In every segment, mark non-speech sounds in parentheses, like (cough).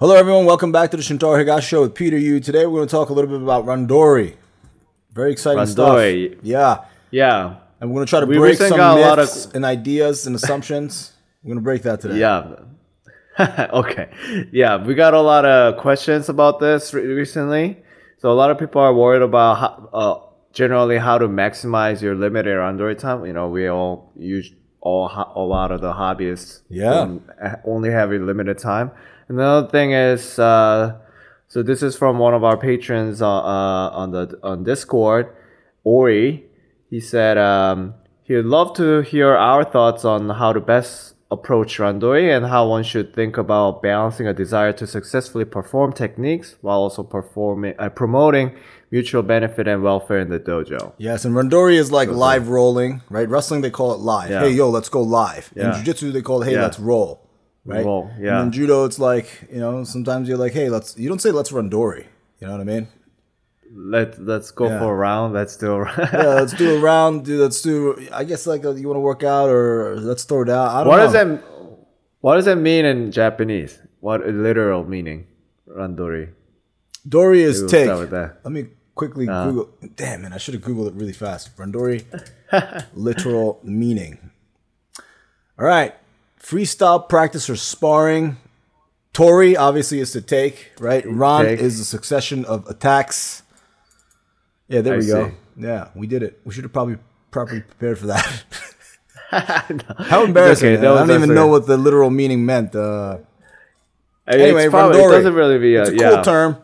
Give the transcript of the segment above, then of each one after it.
Hello, everyone. Welcome back to the Shintaro Higashi Show with Peter Yu. Today, we're going to talk a little bit about Randori. Very exciting Randori. stuff. Yeah. Yeah. And we're going to try to We break some got a lot myths of- and ideas and assumptions. (laughs) We're going to break that today. Yeah. (laughs) okay. Yeah, we got a lot of questions about this re- recently. So a lot of people are worried about how, uh, generally how to maximize your limited randori time. You know, we all use all ho- a lot of the hobbyists. Yeah. uh, only have a limited time. Another thing is, uh, so this is from one of our patrons uh, uh, on the on Discord, Ori. He said um, he would love to hear our thoughts on how to best approach randori and how one should think about balancing a desire to successfully perform techniques while also performing uh, promoting mutual benefit and welfare in the dojo. Yes, and Randori is like live rolling, right? Wrestling, they call it live. Yeah. Hey, yo, let's go live. Yeah. In Jiu-Jitsu, they call it, hey, Yeah. let's roll. Right? Roll, yeah. And in Judo, it's like, you know, sometimes you're like, hey, let's, you don't say let's randori. You know what I mean? Let let's go Yeah. for a round. Let's do a round. (laughs) yeah, let's do a round. Do let's do. I guess like uh, you want to work out or let's throw it out. I don't What know. does that What does that mean in Japanese? What literal meaning? Randori. Dory is We'll take. start with that. Let me quickly Google. Damn man, I should have googled it really fast. Randori, (laughs) literal meaning. All right, freestyle practice or sparring. Tori obviously is to take. Right. Ron Take. is a succession of attacks. Yeah, there I we go. see. Yeah, we did it. We should have probably properly prepared for that. No. (laughs) How embarrassing! okay, I don't even know what the literal meaning meant. Uh, I mean, anyway, it's probably, it randori. doesn't really be a, it's a yeah. cool term.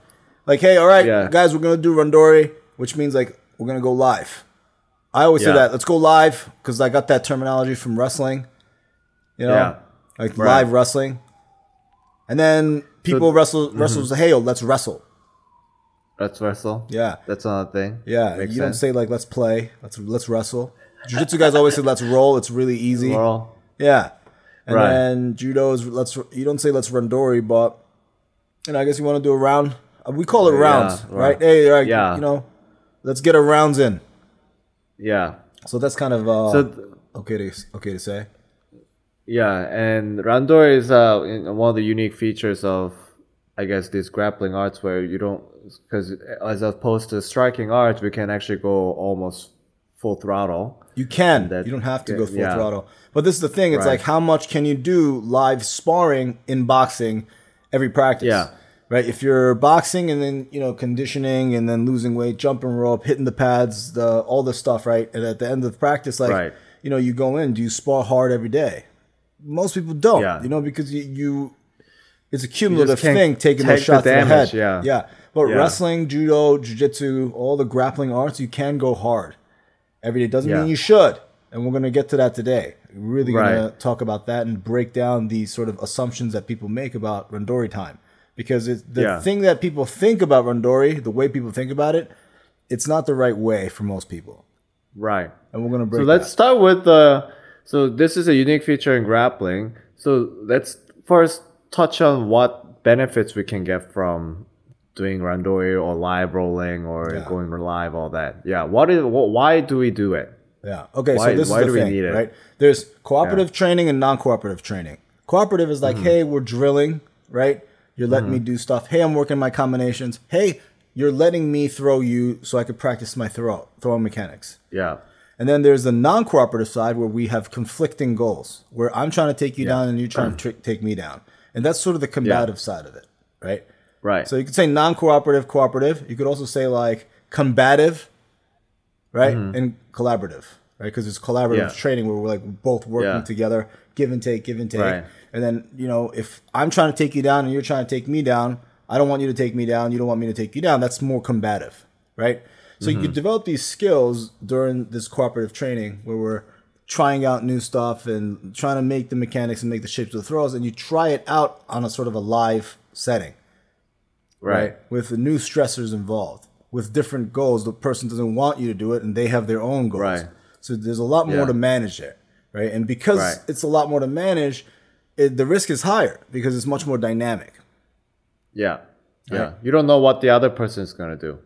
Like, hey, all right, Yeah. guys, we're gonna do randori, which means like we're gonna go live. I always say that. Let's go live because I got that terminology from wrestling. You know, Yeah. like Right. live wrestling. And then people wrestle mm-hmm. wrestle say, hey, yo, let's wrestle. Let's wrestle. Yeah, That's another thing. yeah. Makes you don't say like let's play. Let's let's wrestle. Jiu-jitsu guys always say let's roll. It's really easy. Roll. Yeah. And Right. then judo is let's you don't say let's randori, but you know I guess you want to do a round. Uh, We call it Yeah, rounds, right. right? Hey, right, Yeah. you know, let's get our rounds in. Yeah. So that's kind of uh, So th- okay to okay to say. Yeah, and randori is uh one of the unique features of, I guess, these grappling arts where you don't because as opposed to striking arts, we can actually go almost full throttle. You can. That- you don't have to go full yeah. throttle. But this is the thing. It's Right. like how much can you do live sparring in boxing every practice? Yeah. Right. If you're boxing and then you know conditioning and then losing weight, jumping rope, hitting the pads, the all this stuff, right? And at the end of the practice, like Right. you know, you go in. Do you spar hard every day? Most people don't. Yeah. You know, because you, you it's a cumulative thing taking those take the shots to the head. yeah. Yeah. But Yeah. wrestling, judo, jiu-jitsu, all the grappling arts, you can go hard every day. Doesn't Yeah. mean you should. And we're going to get to that today. We're really going Right. to talk about that and break down the sort of assumptions that people make about Randori time. Because it's the Yeah. thing that people think about Randori, the way people think about it, it's not the right way for most people. Right. And we're going to break So let's that. start with the. So this is a unique feature in grappling. So let's first touch on what benefits we can get from doing randori or live rolling or Yeah. going live, all that. Yeah. What is? Why do we do it? Yeah. Okay. Why- so this why is do the we need it? right? There's cooperative training and non-cooperative training. Cooperative is Mm-hmm. like, hey, we're drilling, right? You're letting me do stuff. Hey, I'm working my combinations. Hey, you're letting me throw you so I could practice my throw throwing mechanics. Yeah. And then there's the non-cooperative side where we have conflicting goals, where I'm trying to take you down and you're trying to (clears throat) take me down, and that's sort of the combative side of it, right? Right. So you could say non-cooperative, cooperative. You could also say like combative, right, and collaborative, right? Because it's collaborative Mm-hmm. Yeah. training where we're like both working Yeah. together, give and take, give and take. Right. And then you know, if I'm trying to take you down and you're trying to take me down, I don't want you to take me down. You don't want me to take you down. That's more combative, right? So you Mm-hmm. could develop these skills during this cooperative training where we're trying out new stuff and trying to make the mechanics and make the shapes of the throws, and you try it out on a sort of a live setting right. with the new stressors involved with different goals the person doesn't want you to do it and they have their own goals Right. so there's a lot more Yeah. to manage there right and because Right. it's a lot more to manage it, the risk is higher because it's much more dynamic Yeah. Yeah. Right. You don't know what the other person is gonna do.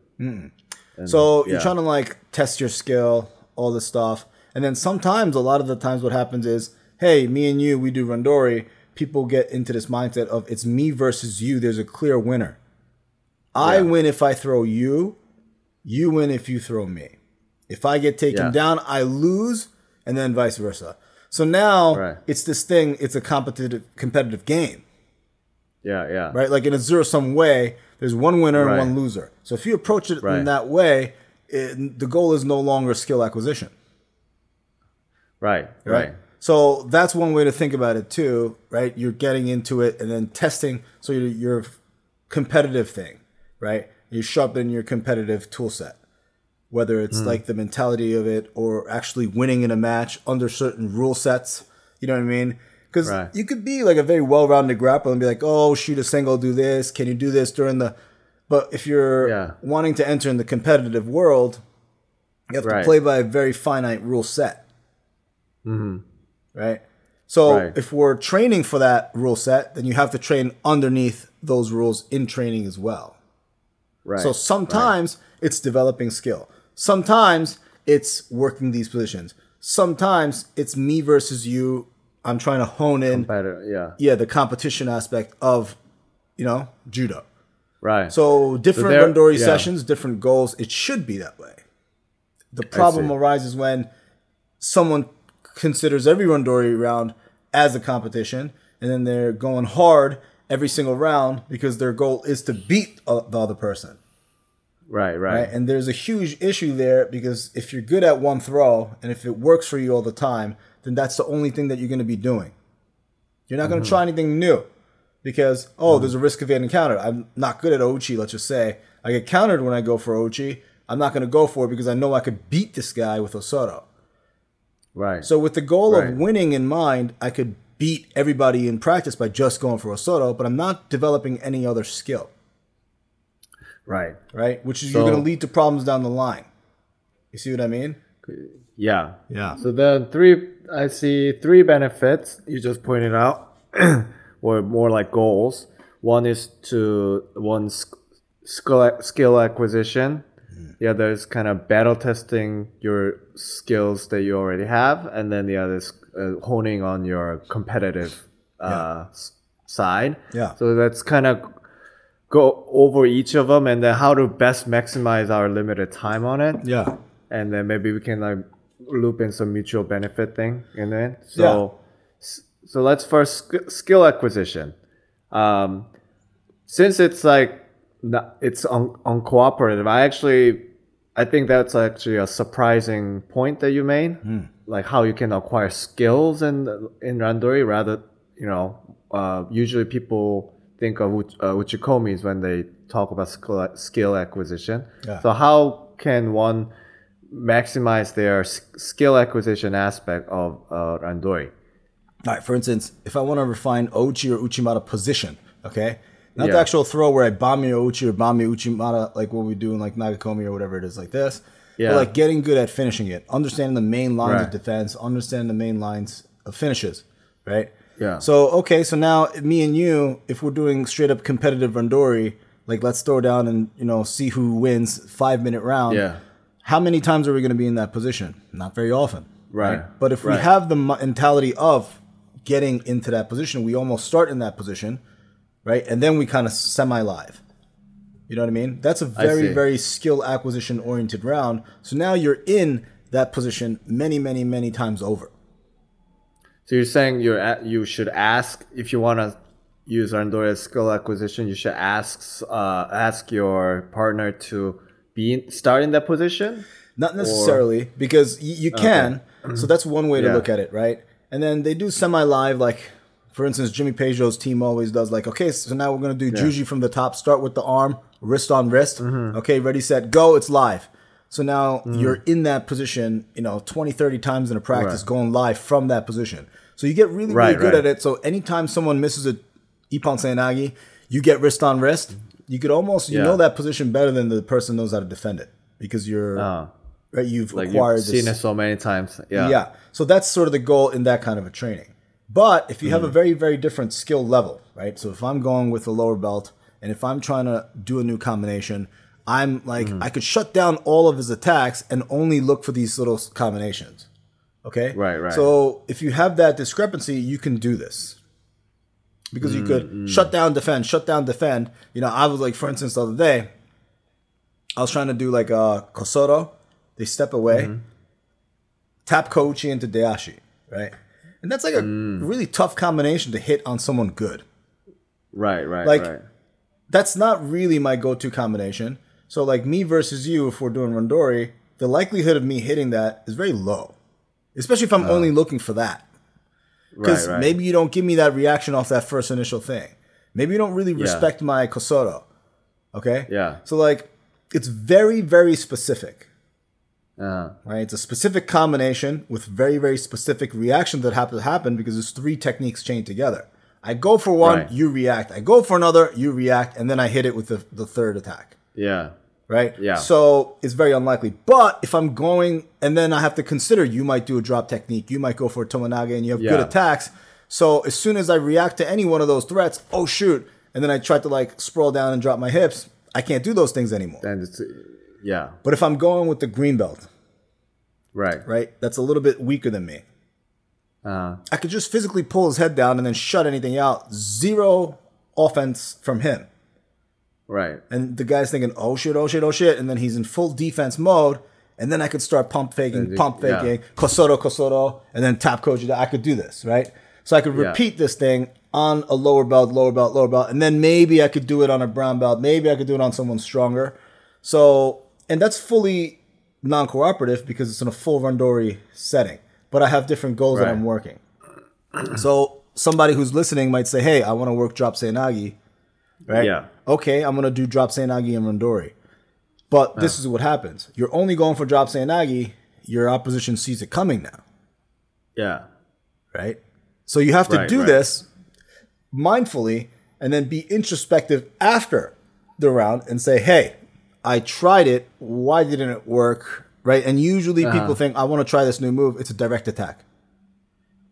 So yeah. you're trying to like test your skill all this stuff and then sometimes a lot of the times what happens is hey me and you we do randori people get into this mindset of it's me versus you. There's a clear winner. I win if I throw you. You win if you throw me. If I get taken Yeah. down, I lose, and then vice versa. So now Right. it's this thing. It's a competitive competitive game, Yeah, yeah. right? Like in a zero sum way, there's one winner Right. and one loser. So if you approach it Right. in that way, it, the goal is no longer skill acquisition. Right, right? So that's one way to think about it too, right? You're getting into it and then testing. So your your competitive thing, right? You sharpen your competitive tool set, whether it's hmm. like the mentality of it or actually winning in a match under certain rule sets. You know what I mean? Because Right. you could be like a very well-rounded grappler and be like, "Oh, shoot a single, do this. Can you do this during the?" But if you're Yeah. wanting to enter in the competitive world, you have Right. to play by a very finite rule set mm-hmm. right? So Right. if we're training for that rule set, then you have to train underneath those rules in training as well. Right. So sometimes it's developing skill. Sometimes it's working these positions. Sometimes it's me versus you. I'm trying to hone in, better, yeah. yeah, the competition aspect of, you know, judo. Right. So different there- randori yeah. sessions, different goals. It should be that way. The problem arises when someone considers every randori round as a competition, and then they're going hard every single round because their goal is to beat uh, the other person. right, right. Right? And there's a huge issue there because if you're good at one throw and if it works for you all the time, then that's the only thing that you're going to be doing. You're not going to mm-hmm. try anything new because, oh, mm-hmm. there's a risk of getting countered. I'm not good at Ouchi, let's just say. I get countered when I go for Ouchi. I'm not going to go for it because I know I could beat this guy with Osoto. Right. So with the goal Right. of winning in mind, I could beat everybody in practice by just going for Osoto, but I'm not developing any other skill, right. right? Which is So- you're going to lead to problems down the line. You see what I mean? Yeah. Yeah. So then three I see three benefits you just pointed out, (clears throat) or more like goals. One is to one skill skill acquisition. The other is kind of battle testing your skills that you already have, and then the other is uh, honing on your competitive uh, s- side. Yeah. So that's kind of go over each of them, and then how to best maximize our limited time on it Yeah. And then maybe we can like loop in some mutual benefit thing in it. So, s- so let's first sk- skill acquisition. Um, since it's like not, it's un- uncooperative, I actually I think that's actually a surprising point that you made, like how you can acquire skills in in randori rather you know uh, usually people think of uh, uchikomis when they talk about skill, skill acquisition. Yeah. So how can one maximize their skill acquisition aspect of uh, randori? All right, for instance, if I want to refine Ouchi or Uchimata position, okay? Not the actual throw where I bomb your Ouchi or bomb your Uchimata, like what we do in like Nagekomi or whatever it is, like this. Yeah. But like getting good at finishing it, understanding the main lines of defense, understanding the main lines of finishes, right? Yeah. So, okay, so now me and you, if we're doing straight up competitive Randori, like let's throw down and, you know, see who wins five minute round. Yeah. How many times are we going to be in that position? Not very often. Right. But if we have the mentality of getting into that position, we almost start in that position, right? And then we kind of semi live. You know what I mean? That's a very, very skill acquisition oriented round. So now you're in that position many, many, many times over. So you're saying you're at, you should ask if you want to use randori as skill acquisition. You should ask uh, ask your partner to be in, start in that position. Not necessarily, because y- you can. So that's one way to Yeah. look at it, right? And then they do semi live, like, for instance, Jimmy Pedro's team always does, like, okay, so now we're going to do Juji from the top, start with the arm, wrist on wrist. Mm-hmm. Okay, ready, set, go, it's live. So now Mm. you're in that position, you know, 20, 30 times in a practice Right. going live from that position. So you get really, Right, really good right. at it. So anytime someone misses a Ippon Seoinage, you get wrist on wrist. You could almost, you Yeah. know that position better than the person knows how to defend it because you're Uh, right? You've like acquired you've seen this. it so many times. Yeah. yeah. So that's sort of the goal in that kind of a training. But if you Mm. have a very, very different skill level, right? So if I'm going with a lower belt and if I'm trying to do a new combination, I'm like, Mm. I could shut down all of his attacks and only look for these little combinations. Okay? Right, right. So if you have that discrepancy, you can do this. Because you mm, could mm. shut down, defend, shut down, defend. You know, I was like, for instance, the other day, I was trying to do like a Kosoto. They step away, mm-hmm. tap Kouchi into Deashi, right? And that's like a mm. really tough combination to hit on someone good. Right, right, Like- right. That's not really my go-to combination. So like me versus you, if we're doing Randori, the likelihood of me hitting that is very low, especially if I'm uh. only looking for that. Because Right, right. maybe you don't give me that reaction off that first initial thing. Maybe you don't really respect my Kosoto. Okay? Yeah. So like it's very, very specific. Uh, Right? It's a specific combination with very, very specific reactions that have to happen because there's three techniques chained together. I go for one, Right. you react. I go for another, you react, and then I hit it with the, the third attack. yeah. Right? Yeah. So it's very unlikely. But if I'm going, and then I have to consider you might do a drop technique, you might go for a Tomoenage, and you have good attacks. So as soon as I react to any one of those threats, oh shoot, and then I try to like sprawl down and drop my hips, I can't do those things anymore. And it's, yeah. But if I'm going with the green belt, Right. right, that's a little bit weaker than me. Uh, I could just physically pull his head down and then shut anything out. Zero offense from him. Right. And the guy's thinking, oh shit, oh shit, oh shit. And then he's in full defense mode. And then I could start pump faking, pump yeah. faking, Kosoto, Kosoto, and then tap kouchi. I could do this, right? So I could Yeah. repeat this thing on a lower belt, lower belt, lower belt. And then maybe I could do it on a brown belt. Maybe I could do it on someone stronger. So, and that's fully non cooperative because it's in a full Randori setting. But I have different goals that I'm working. So somebody who's listening might say, hey, I want to work drop Seoinage right? Yeah. Okay, I'm gonna do drop Seoinage and Randori. But this is what happens. You're only going for drop Seoinage, your opposition sees it coming now, Yeah. right? So you have to Right, do right. this mindfully and then be introspective after the round and say, hey, I tried it. Why didn't it work? Right? And usually Uh-huh. people think, I want to try this new move. It's a direct attack.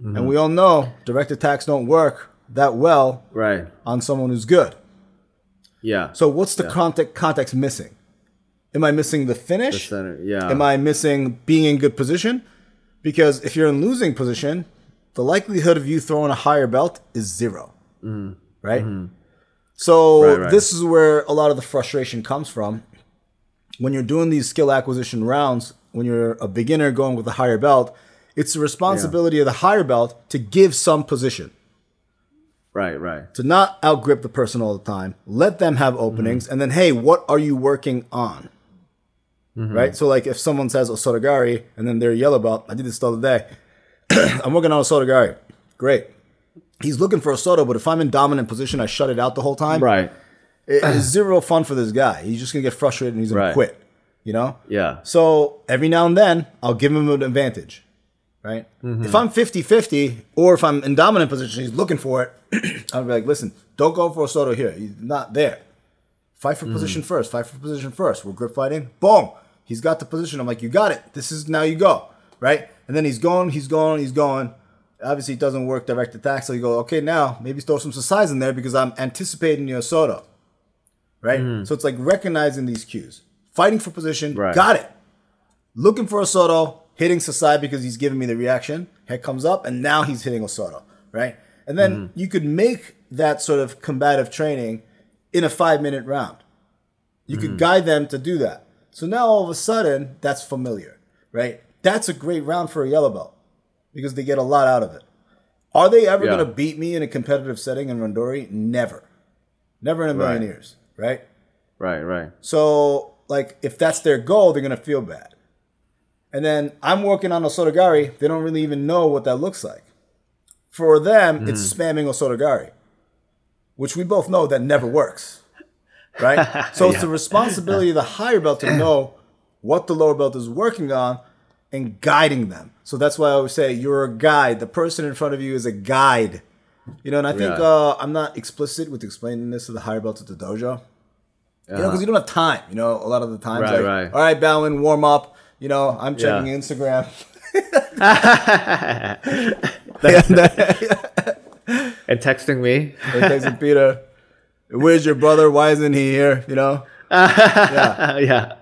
Mm-hmm. And we all know direct attacks don't work that well Right. on someone who's good. Yeah. So what's the context context missing? Am I missing the finish? Center. Yeah. Am I missing being in good position? Because if you're in losing position, the likelihood of you throwing a higher belt is 0 mm-hmm. Right? Mm-hmm. So Right, right. this is where a lot of the frustration comes from. When you're doing these skill acquisition rounds, when you're a beginner going with a higher belt, it's the responsibility of the higher belt to give some position Right. Right. to not outgrip the person all the time. Let them have openings, mm-hmm. and then hey, what are you working on? Mm-hmm. Right. So like if someone says oh, Osotogari and then they're yellow belt, I did this the other day. (clears throat) I'm working on Osotogari. Great. He's looking for Osoto, but if I'm in dominant position, I shut it out the whole time. Right. It- it's zero fun for this guy. He's just gonna get frustrated and he's gonna quit. You know? Yeah. So every now and then, I'll give him an advantage, right? Mm-hmm. If I'm 50 50, or if I'm in dominant position, he's looking for it, (clears throat) I'll be like, listen, don't go for Osoto here. He's not there. Fight for mm-hmm. position first. Fight for position first. We're grip fighting. Boom. He's got the position. I'm like, you got it. This is now you go, right? And then he's going, he's going, he's going. Obviously, it doesn't work direct attack. So you go, okay, now maybe throw some size in there because I'm anticipating your Soto right? Mm-hmm. So it's like recognizing these cues, fighting for position, Right. got it. Looking for Osoto, hitting Sasae because he's giving me the reaction. Head comes up, and now he's hitting Osoto, right? And then mm-hmm. you could make that sort of combative training in a five minute round. You could mm-hmm. guide them to do that. So now all of a sudden, that's familiar, right? That's a great round for a yellow belt because they get a lot out of it. Are they ever Yeah. going to beat me in a competitive setting in Randori? Never. Never in a million Right. years, right? Right. Right. So, like, if that's their goal, they're gonna feel bad. And then I'm working on Osotogari. They don't really even know what that looks like. For them, it's spamming Osotogari, which we both know that never works, right? (laughs) So it's the responsibility of the higher belt to know what the lower belt is working on and guiding them. So that's why I always say you're a guide. The person in front of you is a guide. You know, and I think Yeah. uh, I'm not explicit with explaining this to the higher belts at the dojo. You know, because you don't have time. You know, a lot of the times, Uh-huh. Right, like, right. all right, Bowman, warm up. You know, I'm checking Yeah. Instagram. (laughs) Uh, (laughs) and texting me. and texting Peter, "Where's your brother? Why isn't he here?" You know. yeah. (laughs) yeah.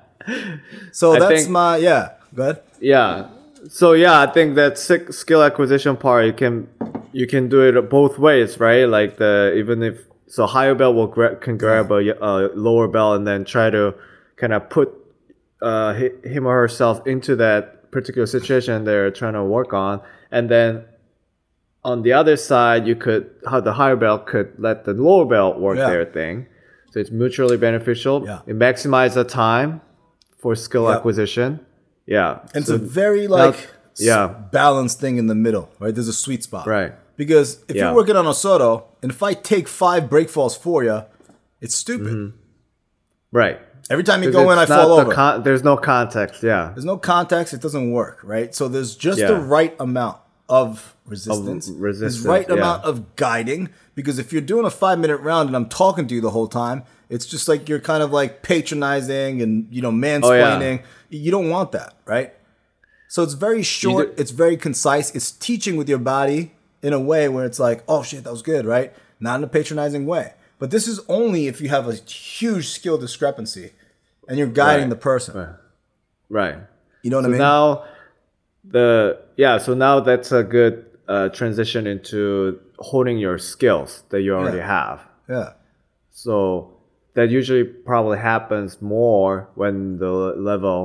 So I that's think- my yeah. Go ahead. Yeah. So yeah, I think that sick skill acquisition part you can you can do it both ways, right? Like the even if so, higher belt will gra- can grab a, a lower belt and then try to kind of put uh, him or herself into that particular situation they're trying to work on, and then on the other side, you could how the higher belt could let the lower belt work Yeah. their thing. So it's mutually beneficial. Yeah. It maximizes the time for skill Yeah. acquisition. Yeah. And So- it's a very like yeah. balanced thing in the middle, right? There's a sweet spot. Right. Because if Yeah. you're working on Osoto, and if I take five break falls for you, it's stupid. right. Every time you go in, I fall the over. con- there's no context. Yeah. there's no context, it doesn't work, right? So there's just Yeah. the right amount of resistance. resistance, There's right yeah. amount of guiding. Because if you're doing a five minute round and I'm talking to you the whole time, it's just like you're kind of like patronizing and you know mansplaining. Oh, yeah. You don't want that, right? So it's very short, do- it's very concise. It's teaching with your body in a way where it's like, oh shit, that was good, right? Not in a patronizing way. But this is only if you have a huge skill discrepancy and you're guiding Right. the person. Right. Right. You know what So I mean? now the yeah, so now that's a good uh, transition into honing your skills that you already Yeah. have. yeah. So that usually probably happens more when the level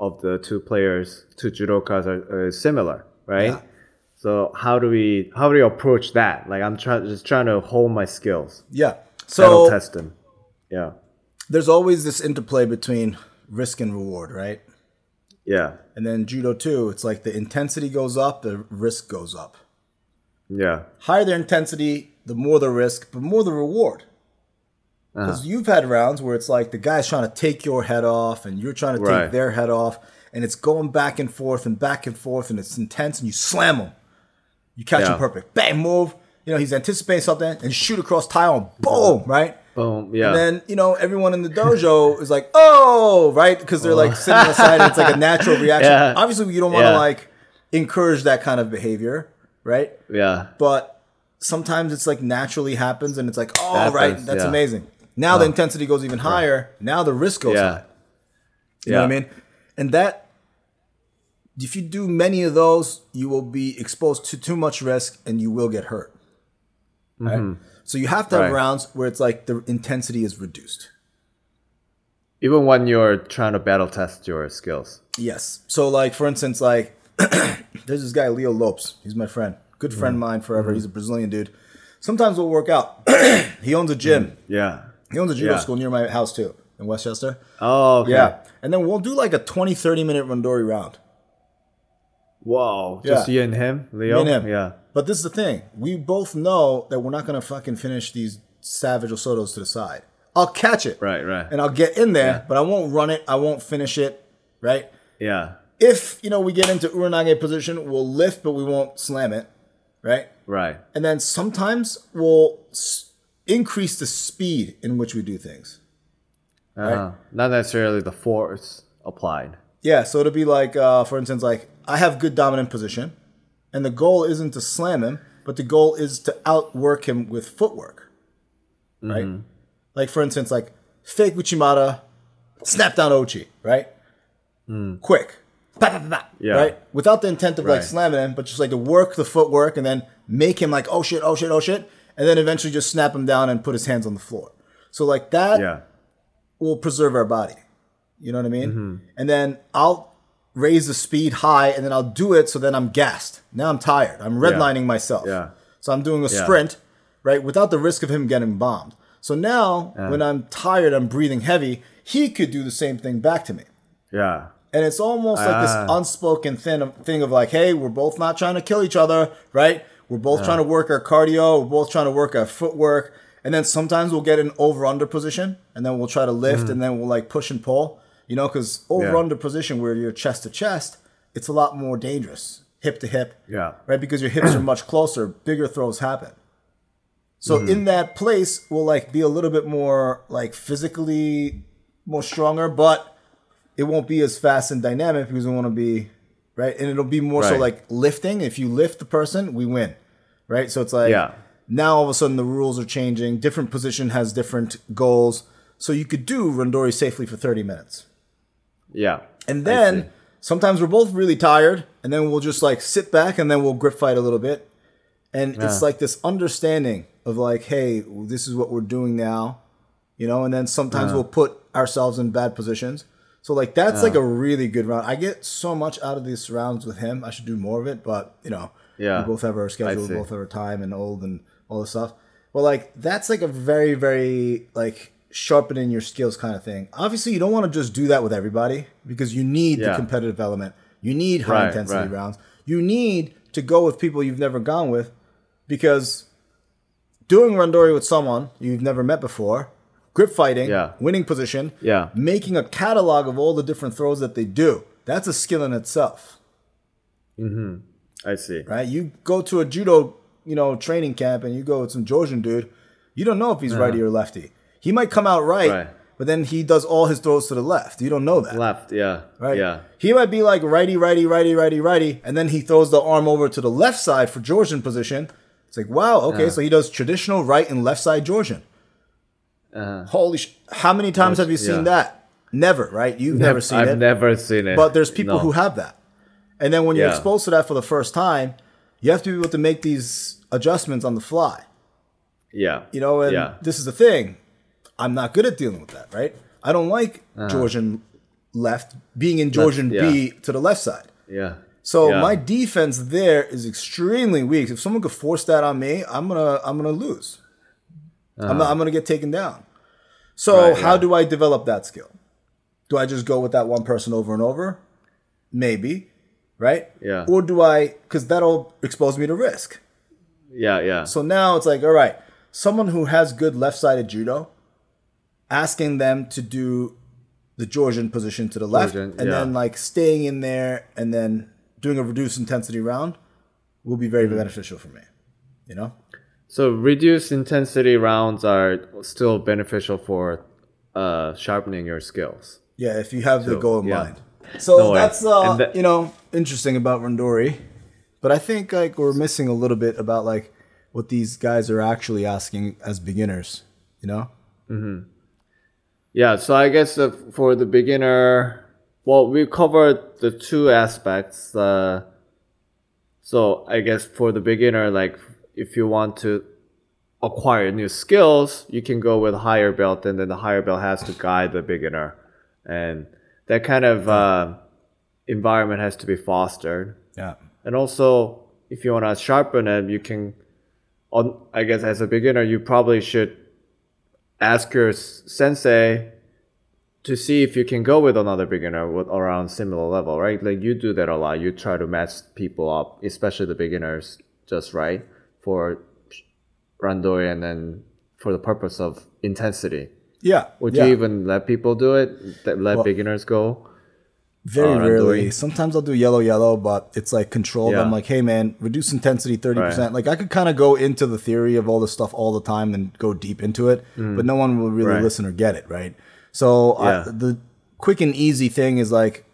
of the two players, two judokas are, are similar, right? Yeah. So how do we how do we approach that? Like I'm trying just trying to hone my skills, Yeah. So test them. Yeah, there's always this interplay between risk and reward, right? yeah, And then judo too, it's like the intensity goes up, the risk goes up. yeah, Higher the intensity, the more the risk, but more the reward. Uh-huh. Because you've had rounds where it's like the guy's trying to take your head off and you're trying to take their head off, and it's going back and forth and back and forth, and it's intense, and you slam them. You catch him Yeah. perfect. Bang, move. You know, he's anticipating something and shoot across Taiwan. Boom, right? boom, yeah, And then, you know, everyone in the dojo is like, oh, right? Because they're like sitting aside it's like a natural (laughs) reaction. Yeah. Obviously, you don't want to Yeah. like encourage that kind of behavior, right? yeah, But sometimes it's like naturally happens and it's like, oh, Happens, right, that's yeah. amazing. Now the intensity goes even higher. Now the risk goes yeah, high. You know what I mean? And that, if you do many of those, you will be exposed to too much risk and you will get hurt. Right? Mm-hmm. So you have to have Mm-hmm. Right. rounds where it's like the intensity is reduced. even when you're trying to battle test your skills. Yes. So like for instance, like (clears throat) there's this guy Leo Lopes. He's my friend, good friend mm. of mine forever. Mm-hmm. He's a Brazilian dude. Sometimes we'll work out. (clears throat) he owns a gym. Mm-hmm. Yeah. He owns a judo Yeah. school near my house too in Westchester. Oh, okay. Yeah. And then we'll do like a 20, 30 minute randori round. Whoa. Just Yeah. you and him, Leo. Me and him. Yeah. But this is the thing. We both know that we're not gonna fucking finish these Savage Osotos to the side. I'll catch it. Right. Right. And I'll get in there, but I won't run it. I won't finish it. Right? yeah. If you know we get into Uranage position, we'll lift, but we won't slam it. Right? Right. And then sometimes we'll s- increase the speed in which we do things. Uh-huh. Not necessarily the force applied. Yeah, so it'll be like, uh, for instance, like I have good dominant position, and the goal isn't to slam him, but the goal is to outwork him with footwork, right? Like for instance, like fake Uchimata, snap down Ouchi, right? Quick, Ba, ba, ba, ba, Yeah. right? Without the intent of like slamming him, but just like to work the footwork and then make him like, oh shit, oh shit, oh shit, and then eventually just snap him down and put his hands on the floor. So like that Yeah. will preserve our body. You know what I mean? Mm-hmm. And then I'll raise the speed high and then I'll do it so then I'm gassed. Now I'm tired. I'm redlining myself. Yeah. So I'm doing a Yeah. sprint, right, without the risk of him getting bombed. So now when I'm tired, I'm breathing heavy, he could do the same thing back to me. Yeah. And it's almost like this Ah. unspoken thing of, thing of like, hey, we're both not trying to kill each other, right? We're both trying to work our cardio. We're both trying to work our footwork. And then sometimes we'll get an over under position and then we'll try to lift and then we'll like push and pull, you know, because over. Yeah. under position where you're chest to chest, it's a lot more dangerous, hip to hip, Yeah. right? Because your hips are much closer, bigger throws happen. So Mm-hmm. in that place, we'll like be a little bit more like physically more stronger, but it won't be as fast and dynamic because we want to be right, and it'll be more so like lifting. If you lift the person, we win, right? So it's like Yeah. now all of a sudden the rules are changing. Different position has different goals, so you could do randori safely for thirty minutes. Yeah. And then sometimes we're both really tired, and then we'll just like sit back and then we'll grip fight a little bit. and Yeah. it's like this understanding of like, hey, this is what we're doing now, you know. And then sometimes we'll put ourselves in bad positions. So like that's like a really good round. I get so much out of these rounds with him. I should do more of it, but you know, Yeah. we both have our schedule, we both have our time and old and all this stuff. But like that's like a very very like sharpening your skills kind of thing. Obviously, you don't want to just do that with everybody because you need the competitive element. You need high Right, intensity right. rounds. You need to go with people you've never gone with because doing randori with someone you've never met before, grip fighting, Yeah. winning position, Yeah. making a catalog of all the different throws that they do. That's a skill in itself, mm-hmm. I see. right? You go to a judo, you know, training camp and you go with some Georgian dude, you don't know if he's uh-huh. righty or lefty. He might come out right, Right. but then he does all his throws to the left. You don't know that. Left, yeah. Right. Yeah. He might be like righty, righty, righty, righty, righty, and then he throws the arm over to the left side for Georgian position. It's like, wow, okay, Yeah. so he does traditional right and left side Georgian. Uh-huh. Holy sh! How many times have you seen yeah. that? Never, right? You've never seen it. I've never seen it. But there's people No. who have that. And then when you're Yeah. exposed to that for the first time, you have to be able to make these adjustments on the fly. Yeah. You know, and Yeah. this is the thing. I'm not good at dealing with that, right? I don't like Uh-huh. Georgian left being in Georgian B to the left side. Yeah. So Yeah. my defense there is extremely weak. If someone could force that on me, I'm gonna I'm gonna lose. I'm, not, I'm gonna get taken down. So Uh-huh. Right, how yeah. do I develop that skill? Do I just go with that one person over and over? Maybe, right? Yeah. Or do I? Because that'll expose me to risk. Yeah, yeah. So now it's like, all right, someone who has good left-sided judo, asking them to do the Georgian position to the left, Georgian, and yeah. then like staying in there and then doing a reduced intensity round will be Mm-hmm. very beneficial for me. You know? So reduced intensity rounds are still beneficial for uh, sharpening your skills. Yeah, if you have the goal in yeah. mind. So No that's uh, that- you know interesting about Randori, but I think like we're missing a little bit about like what these guys are actually asking as beginners. You know? Yeah, so I guess for the beginner, well, we covered the two aspects. Uh, so I guess for the beginner, like if you want to acquire new skills, you can go with higher belt, and then the higher belt has to guide the beginner, and that kind of uh, environment has to be fostered. Yeah. And also, if you want to sharpen it, you can. On, I guess as a beginner, you probably should ask your sensei to see if you can go with another beginner with around similar level, right? Like you do that a lot. You try to match people up, especially the beginners, just right for randori and then for the purpose of intensity. Yeah. Would yeah. you even let people do it? Let Well- beginners go? Very uh, rarely. Randori? Sometimes I'll do yellow yellow, but it's like controlled. Yeah. I'm like, hey man, reduce intensity thirty percent. Right. Like I could kind of go into the theory of all this stuff all the time and go deep into it, but no one will really Mm. Right. listen or get it, right? So Yeah. I, the quick and easy thing is like,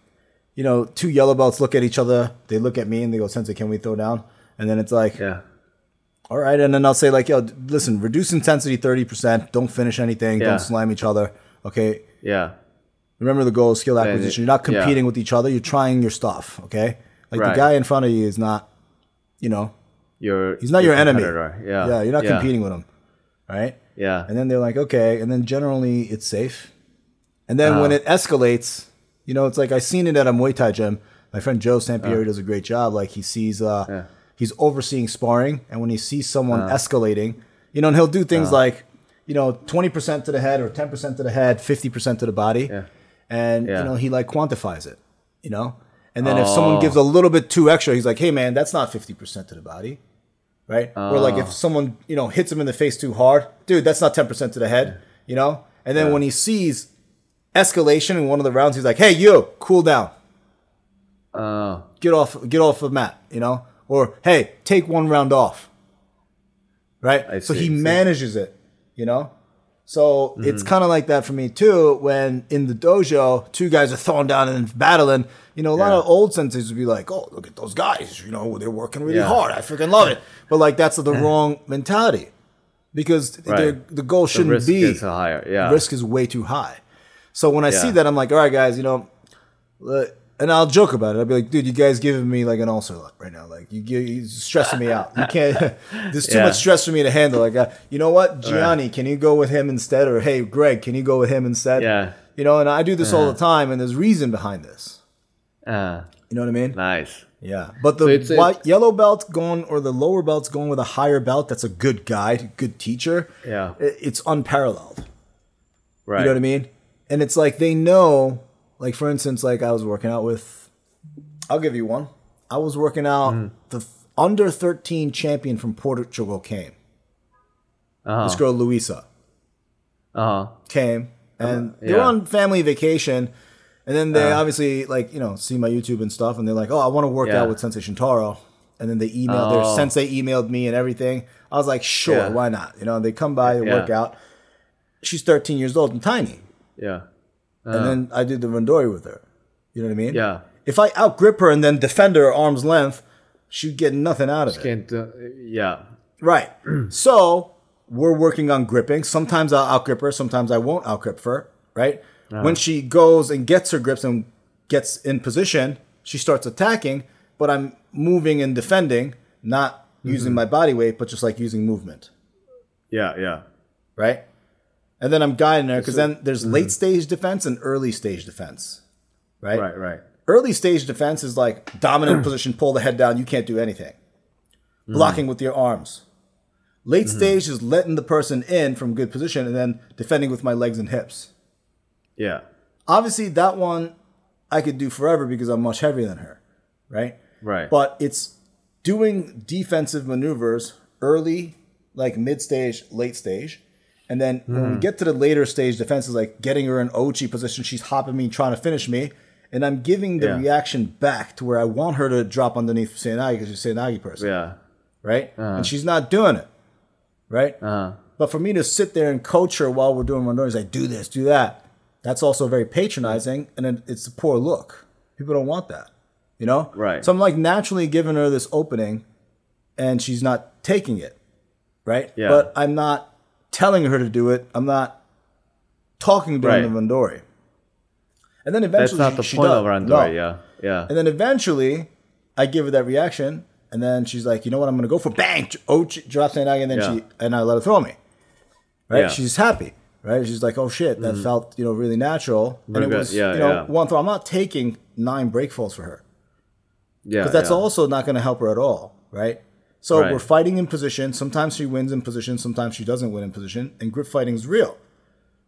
you know, two yellow belts look at each other, they look at me and they go, Sensei, can we throw down? And then it's like, Yeah. all right, and then I'll say like, yo, listen, reduce intensity thirty percent. Don't finish anything. Yeah. Don't slam each other. Okay, Yeah. Remember the goal is skill acquisition. You're not yeah. competing with each other. You're trying your stuff. Okay, like Right. the guy in front of you is not, you know, You're he's not your, enemy. Yeah. yeah, you're not yeah. competing with him, right? Yeah. And then they're like, okay, and then generally it's safe. And then when Uh-huh. it escalates, you know, it's like I seen it at a Muay Thai gym. My friend Joe Sampieri does a great job. Like he sees, uh, Uh-huh. Yeah. Uh-huh. he's overseeing sparring, and when he sees someone escalating, you know, and he'll do things like, you know, twenty percent to the head or ten percent to the head, fifty percent to the body, Yeah. And Yeah. you know he like quantifies it, you know. And then if someone Oh. gives a little bit too extra, he's like, "Hey man, that's not fifty percent to the body." right? Or like Oh. if someone you know hits him in the face too hard, dude, that's not ten percent to the head, you know. And then Yeah. when he sees escalation in one of the rounds, he's like, "Hey, you, cool down, Uh, get off, get off the mat," you know, or "Hey, take one round off," right? I so see, he see. manages it, you know. So it's Mm-hmm. kind of like that for me too. When in the dojo, two guys are throwing down and battling. You know, a lot Yeah. of old senseis would be like, "Oh, look at those guys! You know, they're working really Yeah. hard. I freaking love it." But like, that's the wrong mentality because Right. the the goal shouldn't risk be is higher. Yeah. risk is way too high. So when I see that, I'm like, all right, guys, you know, look, And I'll joke about it. I'll be like, dude, you guys giving me like an ulcer right now. Like you, you you're stressing me out. You (laughs) can't. (laughs) there's too Yeah. much stress for me to handle. Like, uh, you know what, Gianni, can you go with him instead? Or hey, Greg, can you go with him instead? Yeah. You know, and I do this all the time, and there's reason behind this. Uh, You know what I mean? nice. Yeah, but the it's- white, yellow belt going or the lower belt's going with a higher belt. That's a good guide, good teacher. Yeah. I- it's unparalleled. Right. You know what I mean? And it's like they know, like for instance, like I was working out with, I'll give you one. I was working out Mm-hmm. the under 13 champion from Portugal came. Uh This girl Luisa Uh huh. came, and they were on family vacation, and then they Uh. obviously like you know see my YouTube and stuff, and they're like, oh, I want to work Yeah. out with Sensei Shintaro, and then they emailed their Oh. sensei emailed me and everything. I was like, sure, Yeah. why not? You know, they come by, they Yeah. work out. She's 13 years old and tiny. Yeah. And then I did the randori with her. You know what I mean? Yeah. If I outgrip her and then defend her arm's length, she'd get nothing out of it. Can't. Uh, yeah. Right. (clears throat) so we're working on gripping. Sometimes I'll outgrip her. Sometimes I won't outgrip her. Right. When she goes and gets her grips and gets in position, she starts attacking. But I'm moving and defending, not using my body weight, but just like using movement. Yeah. Yeah. Right. And then I'm guiding her because then there's mm-hmm. late stage defense and early stage defense. Right. Right. Right. Early stage defense is like dominant (clears throat) position, pull the head down, you can't do anything. Mm-hmm. Blocking with your arms. Late mm-hmm. stage is letting the person in from good position and then defending with my legs and hips. Yeah. Obviously, that one I could do forever because I'm much heavier than her, right? Right. But it's doing defensive maneuvers early, like mid stage, late stage. And then when we get to the later stage defenses, like getting her in Ouchi position, she's hopping me, trying to finish me. And I'm giving the Yeah. reaction back to where I want her to drop underneath Seoinage because she's a Seoinage person, Yeah. right? And she's not doing it, right? Uh huh. But for me to sit there and coach her while we're doing randori, like do this, do that, that's also very patronizing, and it- it's a poor look. People don't want that, you know. Right. So I'm like naturally giving her this opening, and she's not taking it, right? Yeah. But I'm not telling her to do it. I'm not talking to Right. the randori. And then eventually That's not the she point does. of Randori. No. Yeah. Yeah. And then eventually, I give her that reaction, and then she's like, "You know what? I'm gonna go for bang." Oh, she drops Nagi, and then Yeah. she and I let her throw me. Right? Yeah. She's happy. Right? She's like, "Oh shit, that mm-hmm. felt you know really natural." And it good. was Yeah, you know one throw. I'm not taking nine break falls for her Yeah. because that's also not gonna help her at all. Right? So Right. we're fighting in position. Sometimes she wins in position. Sometimes she doesn't win in position. And grip fighting is real.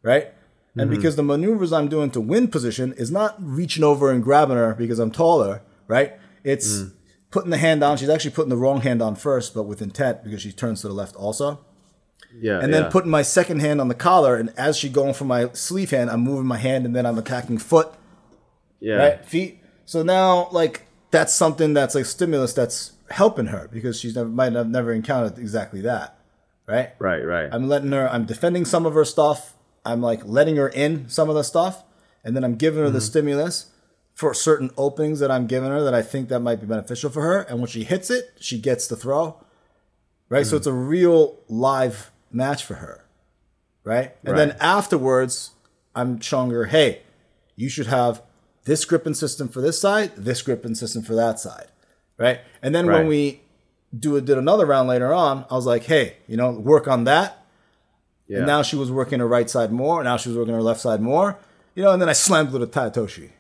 Right? Mm-hmm. And because the maneuvers I'm doing to win position is not reaching over and grabbing her because I'm taller, right? It's Mm. putting the hand down. She's actually putting the wrong hand on first, but with intent because she turns to the left also. Yeah. And yeah. then putting my second hand on the collar, and as she going for my sleeve hand, I'm moving my hand, and then I'm attacking foot, Yeah. right, feet. So now, like that's something that's like stimulus that's helping her because she's never might have never encountered exactly that, right? Right. Right. I'm letting her, I'm defending some of her stuff. I'm like letting her in some of the stuff. And then I'm giving her the mm-hmm. stimulus for certain openings that I'm giving her that I think that might be beneficial for her. And when she hits it, she gets the throw. Right. So mm-hmm. it's a real live match for her. Right. And then afterwards, I'm showing her, hey, you should have this gripping system for this side, this gripping system for that side. Right. And then when we do did another round later on, I was like, hey, you know, work on that. yeah. And now she was working her right side more. Now she was working her left side more. You know, and then I slammed with a Tai Otoshi.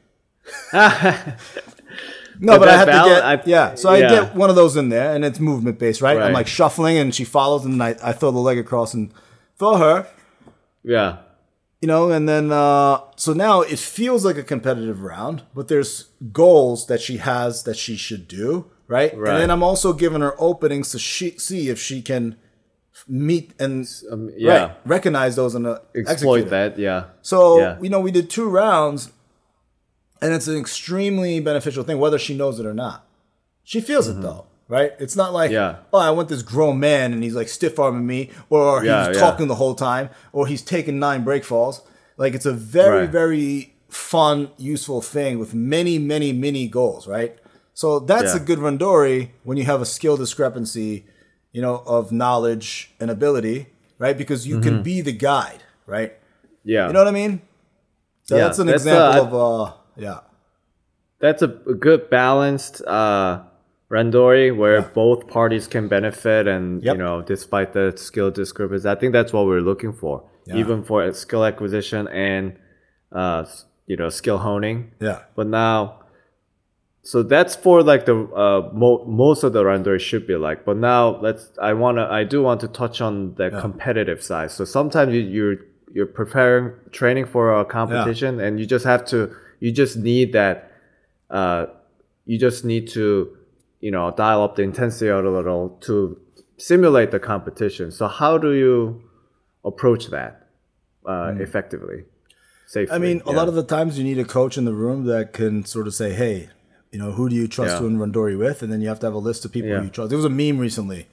(laughs) no, But but I had to get I- yeah. So I get one of those in there, and it's movement based, right? I'm like shuffling, and she follows, and I, I throw the leg across and throw her. yeah. You know, and then uh, so now it feels like a competitive round, but there's goals that she has that she should do, right? Right. And then I'm also giving her openings to she, see if she can meet and Um, yeah. right, recognize those and uh, Exploit that. Yeah. So Yeah. you know, we did two rounds, and it's an extremely beneficial thing, whether she knows it or not. She feels it though, right? It's not like. Yeah. oh, I want this grown man and he's like stiff arming me, or he's yeah. talking the whole time, or he's taking nine break falls. Like it's a very, Right. very fun, useful thing with many, many, many goals, right? So that's Yeah. a good randori when you have a skill discrepancy, you know, of knowledge and ability, right? Because you Mm-hmm. can be the guide, right? Yeah. You know what I mean? So Yeah, that's an that's, example uh, of uh yeah. that's a, a good balanced uh, randori where both parties can benefit, and Yep. you know, despite the skill discrepancies, I think that's what we're looking for, Yeah. even for skill acquisition and uh, you know, skill honing. Yeah. But now, so that's for like the uh, mo- most of the randori should be like. But now let's. I wanna. I do want to touch on the competitive side. So sometimes you, you're you're preparing training for a competition, and you just have to. You just need that. Uh, you just need to, you know, dial up the intensity a little to simulate the competition. So how do you approach that uh, effectively, safely? I mean, a lot of the times you need a coach in the room that can sort of say, "Hey, you know, who do you trust Yeah. to in Randori with?" And then you have to have a list of people Yeah. Mm-hmm. you trust. There was a meme recently.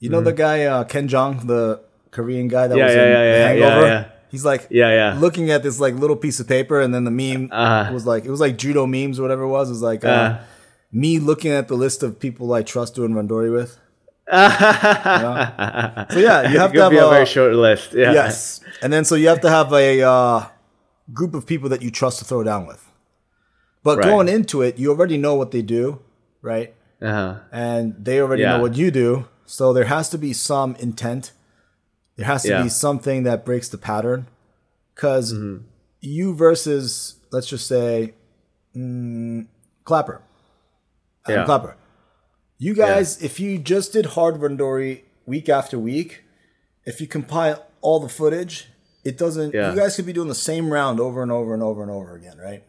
You know the guy uh, Ken Jeong, the Korean guy that Yeah, was yeah, in yeah, yeah, Hangover. yeah, yeah. He's like, Yeah, yeah. looking at this like little piece of paper, and then the meme Uh-huh. was like, it was like judo memes or whatever it was. It was like uh, Uh. Me looking at the list of people I trust doing Randori with. (laughs) So yeah, you have to have be a, a, very short list. Yeah. Yes. And then so you have to have a uh, group of people that you trust to throw down with. But Right. going into it, you already know what they do, right? Uh-huh. And they already Yeah. know what you do. So there has to be some intent. There has to Yeah. be something that breaks the pattern. Because Mm-hmm. you versus, let's just say, mm, Clapper. Adam Yeah. Clapper. You guys, if you just did hard Randori week after week, if you compile all the footage, it doesn't. Yeah. You guys could be doing the same round over and over and over and over again, right?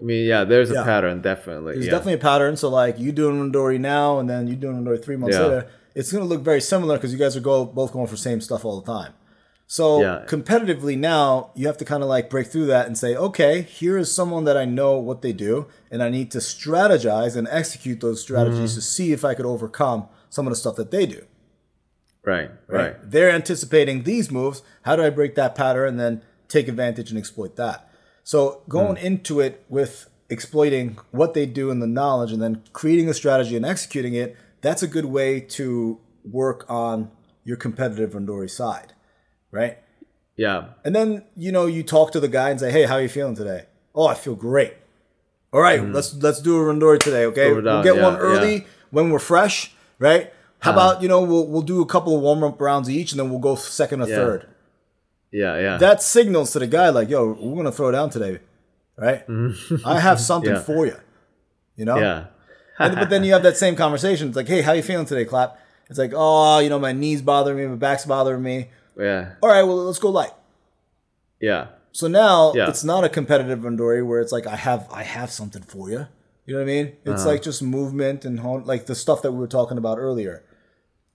I mean, yeah, there's Yeah. a pattern, definitely. There's yeah. definitely a pattern. So like you doing Randori now, and then you doing Randori three months Yeah. later, it's gonna look very similar because you guys are go, both going for same stuff all the time. So Yeah. competitively now, you have to kind of like break through that and say, okay, here is someone that I know what they do, and I need to strategize and execute those strategies Mm-hmm. to see if I could overcome some of the stuff that they do. Right, right. They're anticipating these moves. How do I break that pattern and then take advantage and exploit that? So going Hmm. into it with exploiting what they do and the knowledge and then creating a strategy and executing it, that's a good way to work on your competitive Randori side, right? Yeah. And then, you know, you talk to the guy and say, hey, how are you feeling today? Oh, I feel great. All right, let's let's do a Randori today, okay? Down, we'll get yeah, one early yeah. when we're fresh, right? How about, you know, we'll, we'll do a couple of warm up rounds each and then we'll go second or Yeah. third. Yeah, yeah. That signals to the guy, like, yo, we're going to throw down today, right? I have something (laughs) for you, you know? yeah. And- but then you have that same conversation. It's like, hey, how you feeling today, Clap? It's like, oh, you know, my knees bothering me, my back's bothering me. Yeah. All right, well, let's go light. Yeah. So now Yeah. it's not a competitive Randori where it's like I have I have something for you. You know what I mean? It's Uh-huh. like just movement and hone, like the stuff that we were talking about earlier.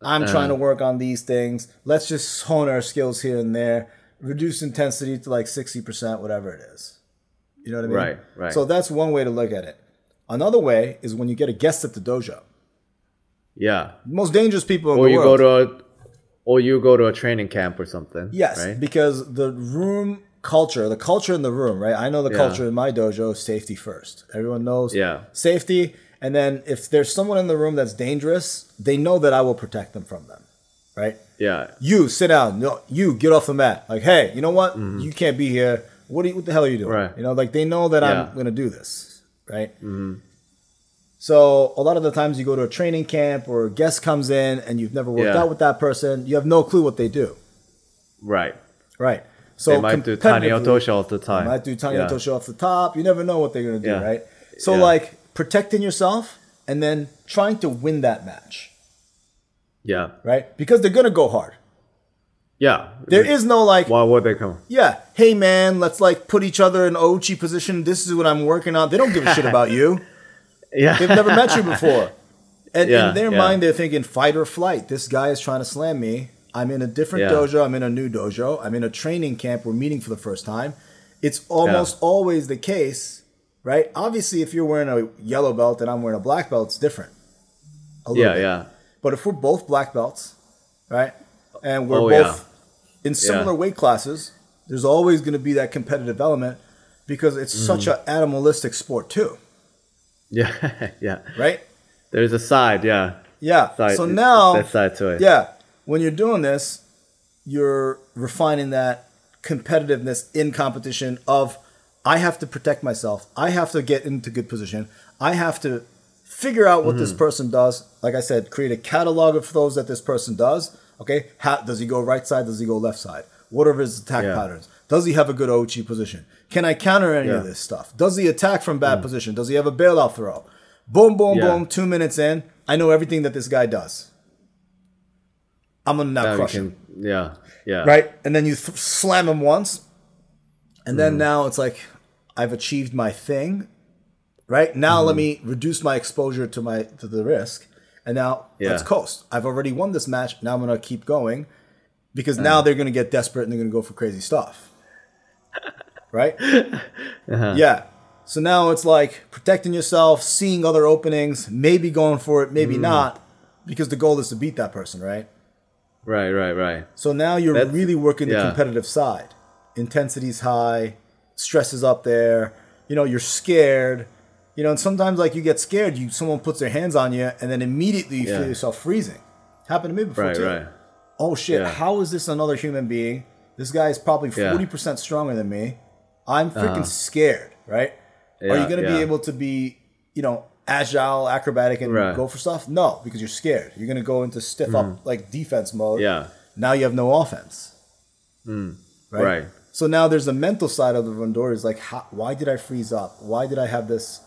I'm Uh-huh. trying to work on these things. Let's just hone our skills here and there. Reduce intensity to like sixty percent, whatever it is. You know what I mean? Right, right. So that's one way to look at it. Another way is when you get a guest at the dojo. Yeah. Most dangerous people in Or the you world. go to a or you go to a training camp or something. Yes, Right? because the room culture, the culture in the room, right? I know the Yeah. culture in my dojo is safety first. Everyone knows Yeah. safety. And then if there's someone in the room that's dangerous, they know that I will protect them from them, right? Yeah. You sit down. No, you get off the mat. Like, hey, you know what? You can't be here. What, you, what the hell are you doing? Mm-hmm. Right. You know, like they know that Yeah. Mm-hmm. I'm going to do this, right? So a lot of the times you go to a training camp or a guest comes in and you've never worked Yeah. out with that person, you have no clue what they do, Right. right? So They might do tiny competitively- otosha all the time. might do tiny yeah. otosha off the top. You never know what they're gonna do, Yeah. right? So Yeah. like protecting yourself and then trying to win that match, Yeah. right? Because they're gonna go hard. Yeah. There is no like, Why would they come? yeah, hey man, let's like put each other in Ouchi position. This is what I'm working on. They don't give a shit about you. (laughs) Yeah. They've never met you (laughs) before. And Yeah, in their yeah. mind, they're thinking fight or flight. This guy is trying to slam me. I'm in a different Yeah. dojo. I'm in a new dojo. I'm in a training camp. We're meeting for the first time. It's almost always the case, right? Obviously, if you're wearing a yellow belt and I'm wearing a black belt, it's different. A little Yeah, bit. yeah. But if we're both black belts, right, and we're Oh, both in similar weight classes, there's always going to be that competitive element because it's Mm-hmm. such an animalistic sport too, (laughs) Yeah. (laughs) yeah. right? There's a side, yeah. Yeah. Side, so now, that side to it. yeah, when you're doing this, you're refining that competitiveness in competition of I have to protect myself. I have to get into good position. I have to figure out what this mm-hmm. person does. Like I said, create a catalog of those that this person does. Okay, how does he go right side? Does he go left side? What are his attack Yeah. patterns? Does he have a good Ouchi position? Can I counter any of Yeah. Mm. this stuff? Does he attack from bad position? Does he have a bailout throw? Boom, boom, Yeah. boom. Two minutes in, I know everything that this guy does. I'm gonna now crush him yeah, yeah, right? And then you th- slam him once, and Mm. then now it's like I've achieved my thing, right? Now Mm-hmm. let me reduce my exposure to my to the risk, and now let's coast. I've already won this match. Now I'm gonna keep going because now they're gonna get desperate and they're gonna go for crazy stuff, right? (laughs) Uh-huh. Yeah. So now it's like protecting yourself, seeing other openings, maybe going for it, Mm. maybe not, because the goal is to beat that person, right? Right, right, right. So now you're That's- really working the yeah. competitive side. Intensity's high, stress is up there. You know, you're scared. You know, and sometimes like you get scared, you someone puts their hands on you, and then immediately you Yeah. feel yourself freezing. Happened to me before Right, too. right. Oh shit! Yeah. How is this another human being? This guy is probably forty percent stronger than me. I'm freaking scared, right? Are you gonna be able to be, you know, agile, acrobatic, and Right. go for stuff? No, because you're scared. You're gonna go into stiff up like defense mode. Mm-hmm. Yeah, Now you have no offense. right. Right. So now there's the mental side of the Randori is like, how, why did I freeze up? Why did I have this?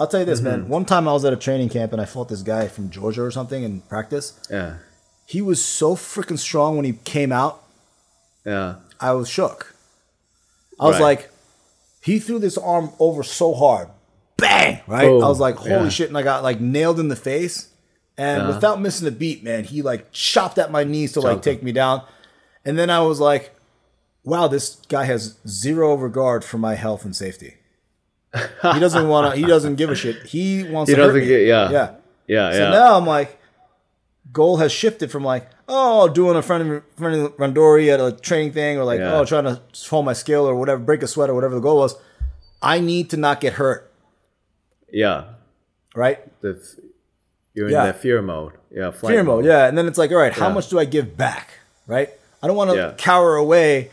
I'll tell you this, Mm-hmm. man. One time I was at a training camp and I fought this guy from Georgia or something in practice. Yeah, He was so freaking strong when he came out. yeah, I was shook. I was Right. like, he threw this arm over so hard, bang! Right? Boom. I was like, holy Yeah. shit! And I got like nailed in the face, and Uh-huh. without missing a beat, man, he like chopped at my knees to like take me down, and then I was like, wow, this guy has zero regard for my health and safety. He doesn't want to. He doesn't give a shit. He wants He to doesn't me. get- yeah. yeah. yeah, So yeah. now I'm like, goal has shifted from like, oh, doing a friendly, friendly randori at a training thing, or like, Yeah. oh, trying to hold my skill or whatever, break a sweat or whatever the goal was. I need to not get hurt, yeah. right? That's you're Yeah. in that fear mode. Yeah, Fear mode, yeah. And then it's like, all right, how Yeah. much do I give back, right? I don't want to cower away,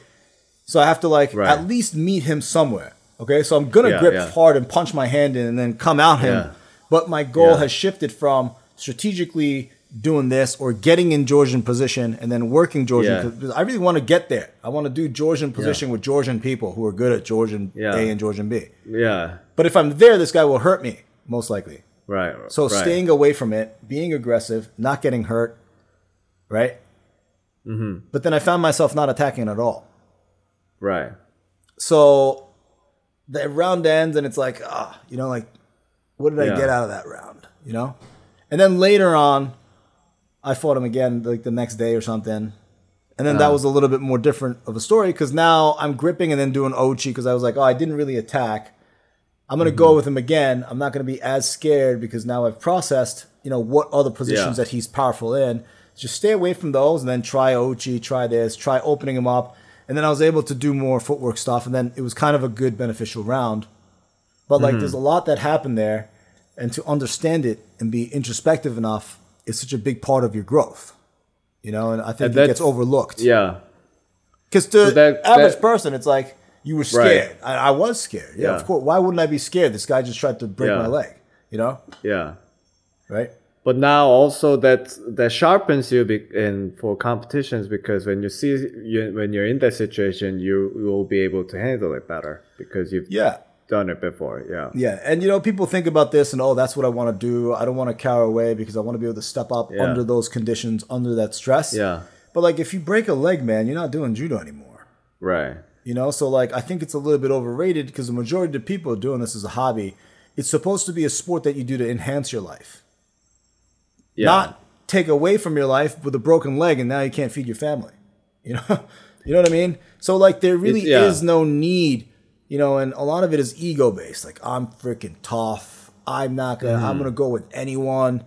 so I have to like Right. at least meet him somewhere. Okay, so I'm gonna grip hard and punch my hand in and then come out him. But my goal has shifted from strategically doing this or getting in Georgian position and then working Georgian. Yeah. I really want to get there. I want to do Georgian position with Georgian people who are good at Georgian Yeah. A and Georgian B. Yeah, But if I'm there, this guy will hurt me most likely. right. So right. staying away from it, being aggressive, not getting hurt, right? Mm-hmm. But then I found myself not attacking at all. right. So the round ends, and it's like, ah, you know, like, what did I get out of that round? You know? And then later on, I fought him again, like the next day or something. And then that Uh-huh. was a little bit more different of a story because now I'm gripping and then doing Ouchi because I was like, oh, I didn't really attack. I'm gonna Mm-hmm. go with him again. I'm not gonna be as scared because now I've processed, you know, what other positions Yeah. that he's powerful in. Just stay away from those and then try Ouchi, try this, try opening him up. And then I was able to do more footwork stuff, and then it was kind of a good beneficial round. But like, Mm-hmm. there's a lot that happened there, and to understand it and be introspective enough is such a big part of your growth. You know, and I think And it gets overlooked. Yeah, Because to So that- average that- person, it's like you were scared. I, I was scared. Yeah, Yeah. of course. Why wouldn't I be scared? This guy just tried to break Yeah. my leg. You know, yeah. right? But now also that that sharpens you be, in for competitions because when you see you, when you're in that situation, you you will be able to handle it better because you've Yeah. Done it before. Yeah, Yeah, and you know, people think about this and oh, that's what I want to do. I don't want to cower away because I want to be able to step up Yeah. under those conditions, under that stress. yeah, But like, if you break a leg, man, you're not doing judo anymore. right. You know, so like, I think it's a little bit overrated because the majority of people doing this as a hobby. It's supposed to be a sport that you do to enhance your life, Yeah, not take away from your life with a broken leg and now you can't feed your family. You know, (laughs) you know what I mean? So like, there really yeah. is no need. You know, and a lot of it is ego based. Like, I'm freaking tough. I'm not gonna. Mm-hmm. I'm gonna go with anyone.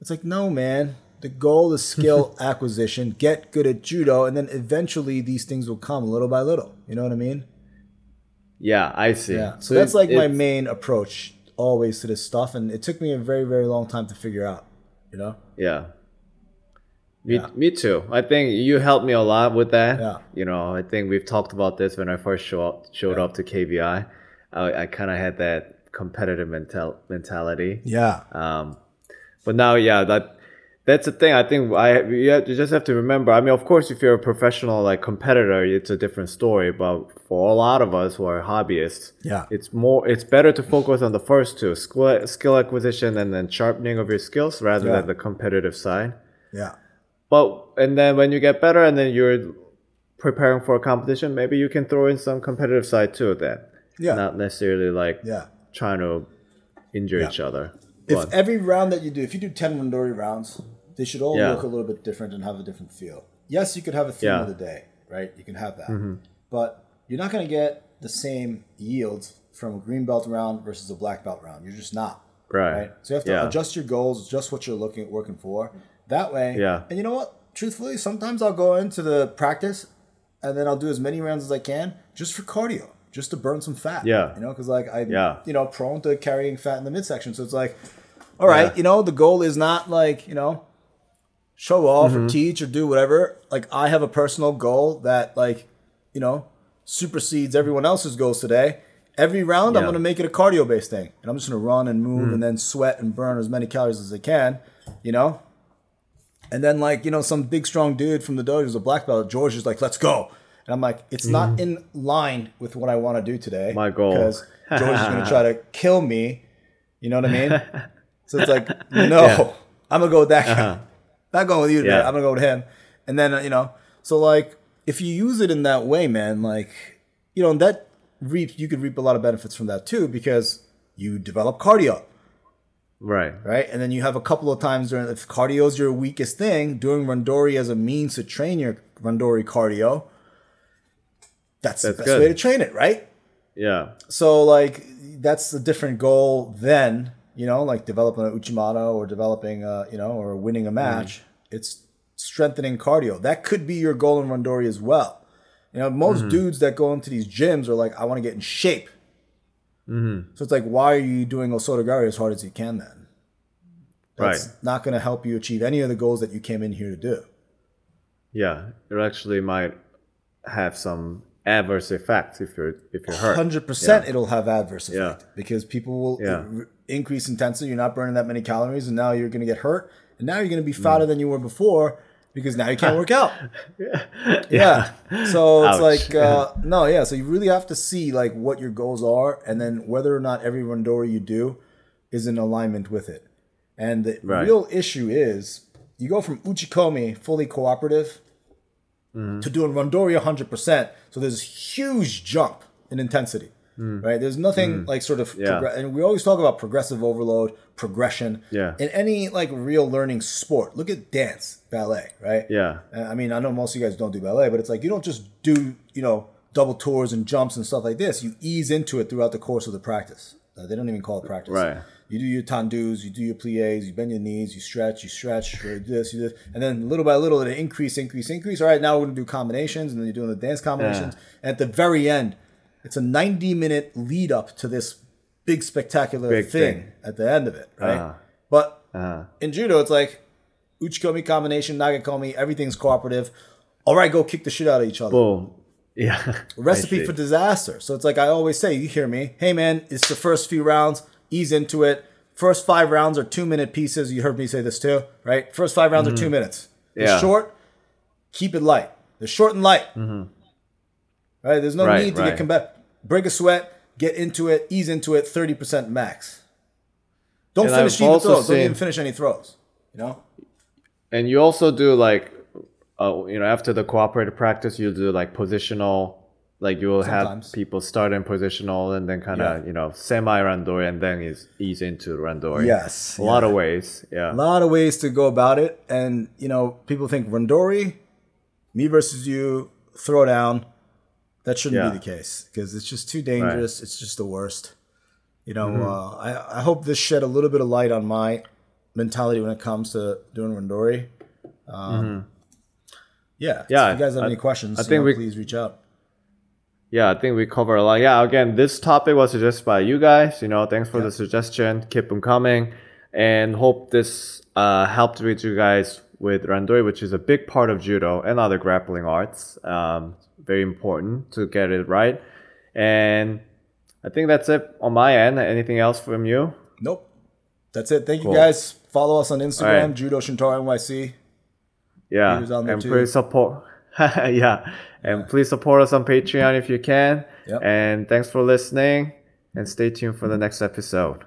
It's like, no, man. The goal is skill (laughs) acquisition. Get good at judo, and then eventually these things will come little by little. You know what I mean? yeah. I see. Yeah. So that's like my main approach always to this stuff, and it took me a very, very long time to figure out. You know? Yeah. Me, me too. I think you helped me a lot with that. Yeah. You know, I think we've talked about this when I first show up, showed up to KBI. I, I kind of had that competitive mental mentality. Yeah. Um, but now, yeah, that that's the thing. I think I you, have, you just have to remember. I mean, of course, if you're a professional like competitor, it's a different story. But for a lot of us who are hobbyists, Yeah. it's more it's better to focus on the first two skill skill acquisition and then sharpening of your skills rather Yeah. than the competitive side. Yeah. But and then when you get better and then you're preparing for a competition, maybe you can throw in some competitive side too. Then Yeah. not necessarily like Yeah. trying to injure Yeah. each other. If But- every round that you do, if you do 10 Randori rounds, they should all Yeah. look a little bit different and have a different feel. Yes, you could have a theme Yeah. Mm-hmm. of the day, right? You can have that. But you're not going to get the same yields from a green belt round versus a black belt round. You're just not. Right. So you have to adjust your goals, adjust what you're looking working for. That way. Yeah. And you know what? Truthfully, sometimes I'll go into the practice and then I'll do as many rounds as I can just for cardio, just to burn some fat. Yeah. You know, because like I'm, Yeah. you know, prone to carrying fat in the midsection. So it's like, all right, Yeah. you know, the goal is not like, you know, show off Mm-hmm. or teach or do whatever. Like I have a personal goal that like, you know, supersedes everyone else's goals today. Every round, I'm going to make it a cardio based thing. And I'm just going to run and move and then sweat and burn as many calories as I can, you know? And then, like, you know, some big strong dude from the dojo who's a black belt, George is like, let's go. And I'm like, it's not in line with what I want to do today. My goal. Because George is going to try to (laughs) kill me. You know what I mean? so it's like, (laughs) no, Yeah. I'm going to go with that guy. Not going with you. Yeah. I'm going to go with him. And then, uh, you know, so like, if you use it in that way, man, like, you know, that reap, you could reap a lot of benefits from that too because you develop cardio Right. right? And then you have a couple of times during if cardio is your weakest thing, doing randori as a means to train your randori cardio. That's, the best good. way to train it, right? Yeah. So like that's a different goal than you know like developing an uchimata or developing a, you know or winning a mm. match. It's strengthening cardio. That could be your goal in randori as well. You know, most mm. dudes that go into these gyms are like, I want to get in shape. Mm-hmm. So it's like, why are you doing osotogari as hard as you can then? That's Right. not going to help you achieve any of the goals that you came in here to do. Yeah. It actually might have some adverse effects if you're if you're hurt. Hundred percent, it'll have adverse Yeah. effect because people will Yeah. r- increase intensity. You're not burning that many calories, and now you're going to get hurt, and now you're going to be mm. fatter than you were before because now you can't work (laughs) out. yeah. yeah. So it's Ouch. like uh, (laughs) no, yeah. So you really have to see like what your goals are, and then whether or not every randori you do is in alignment with it. And the Right. real issue is you go from uchikomi fully cooperative Mm-hmm. to doing randori 100%. So there's a huge jump in intensity. Right? There's nothing like sort of Mm. Yeah. and we always talk about progressive overload, progression. Yeah. In any like real learning sport. Look at dance, ballet, right? Yeah. Uh, I mean, I know most of you guys don't do ballet, but it's like you don't just do, you know, double tours and jumps and stuff like this. You ease into it throughout the course of the practice. Uh, they don't even call it practice. Right. You do your tendus, you do your plies, you bend your knees, you stretch, you stretch, you do this, you do this, and then little by little it increase, increase, increase. All right, now we're gonna do combinations, and then you're doing the dance combinations. And at the very end, it's a 90 minute lead up to this big spectacular Big thing, thing. at the end of it, right? Uh-huh. But Uh, in judo, it's like uchikomi combination, nagekomi, everything's cooperative. All right, go kick the shit out of each other. boom. (laughs) Yeah. (laughs) Recipe for disaster. So it's like I always say, you hear me. Hey man, it's the first few rounds. Ease into it. First five rounds are two minute pieces. You heard me say this too, right? First five rounds are two minutes. They're Mm-hmm. Yeah. short. Keep it light. They're short and light. Right? There's no Mm-hmm. Right, need to right. get combat. Break a sweat. Get into it. Ease into it. Thirty percent max. Don't And finish even throws. Don't even finish any throws. You know. And you also do like, uh, you know, after the cooperative practice, you do like positional. Like you will Sometimes. have people start in positional and then kind of Yeah. you know semi randori and then is ease into randori. Yes, a lot of ways. Yeah, a lot of ways to go about it. And, you know, people think Randori, me versus you, throw down. That shouldn't Yeah. be the case because it's just too dangerous. It's just the worst. You know, uh, I, I hope this shed a little bit of light on my mentality when it comes to doing Randori. Um, Yeah. Yeah, If you guys have I- any questions, I you think know, we- please reach out. yeah. I think we cover a lot. Yeah, again, this topic was suggested by you guys. You know, thanks for the suggestion. Keep them coming, and hope this uh, helped with you guys with randori, which is a big part of judo and other grappling arts. Um, very important to get it right. And I think that's it on my end. Anything else from you? Nope. That's it. Thank you guys. Follow us on Instagram, Alright. Judo Shintaro NYC. Yeah, Peter's on there and too. please support. (laughs) yeah, and please support us on Patreon if you can. Yep. And thanks for listening. And stay tuned for the next episode.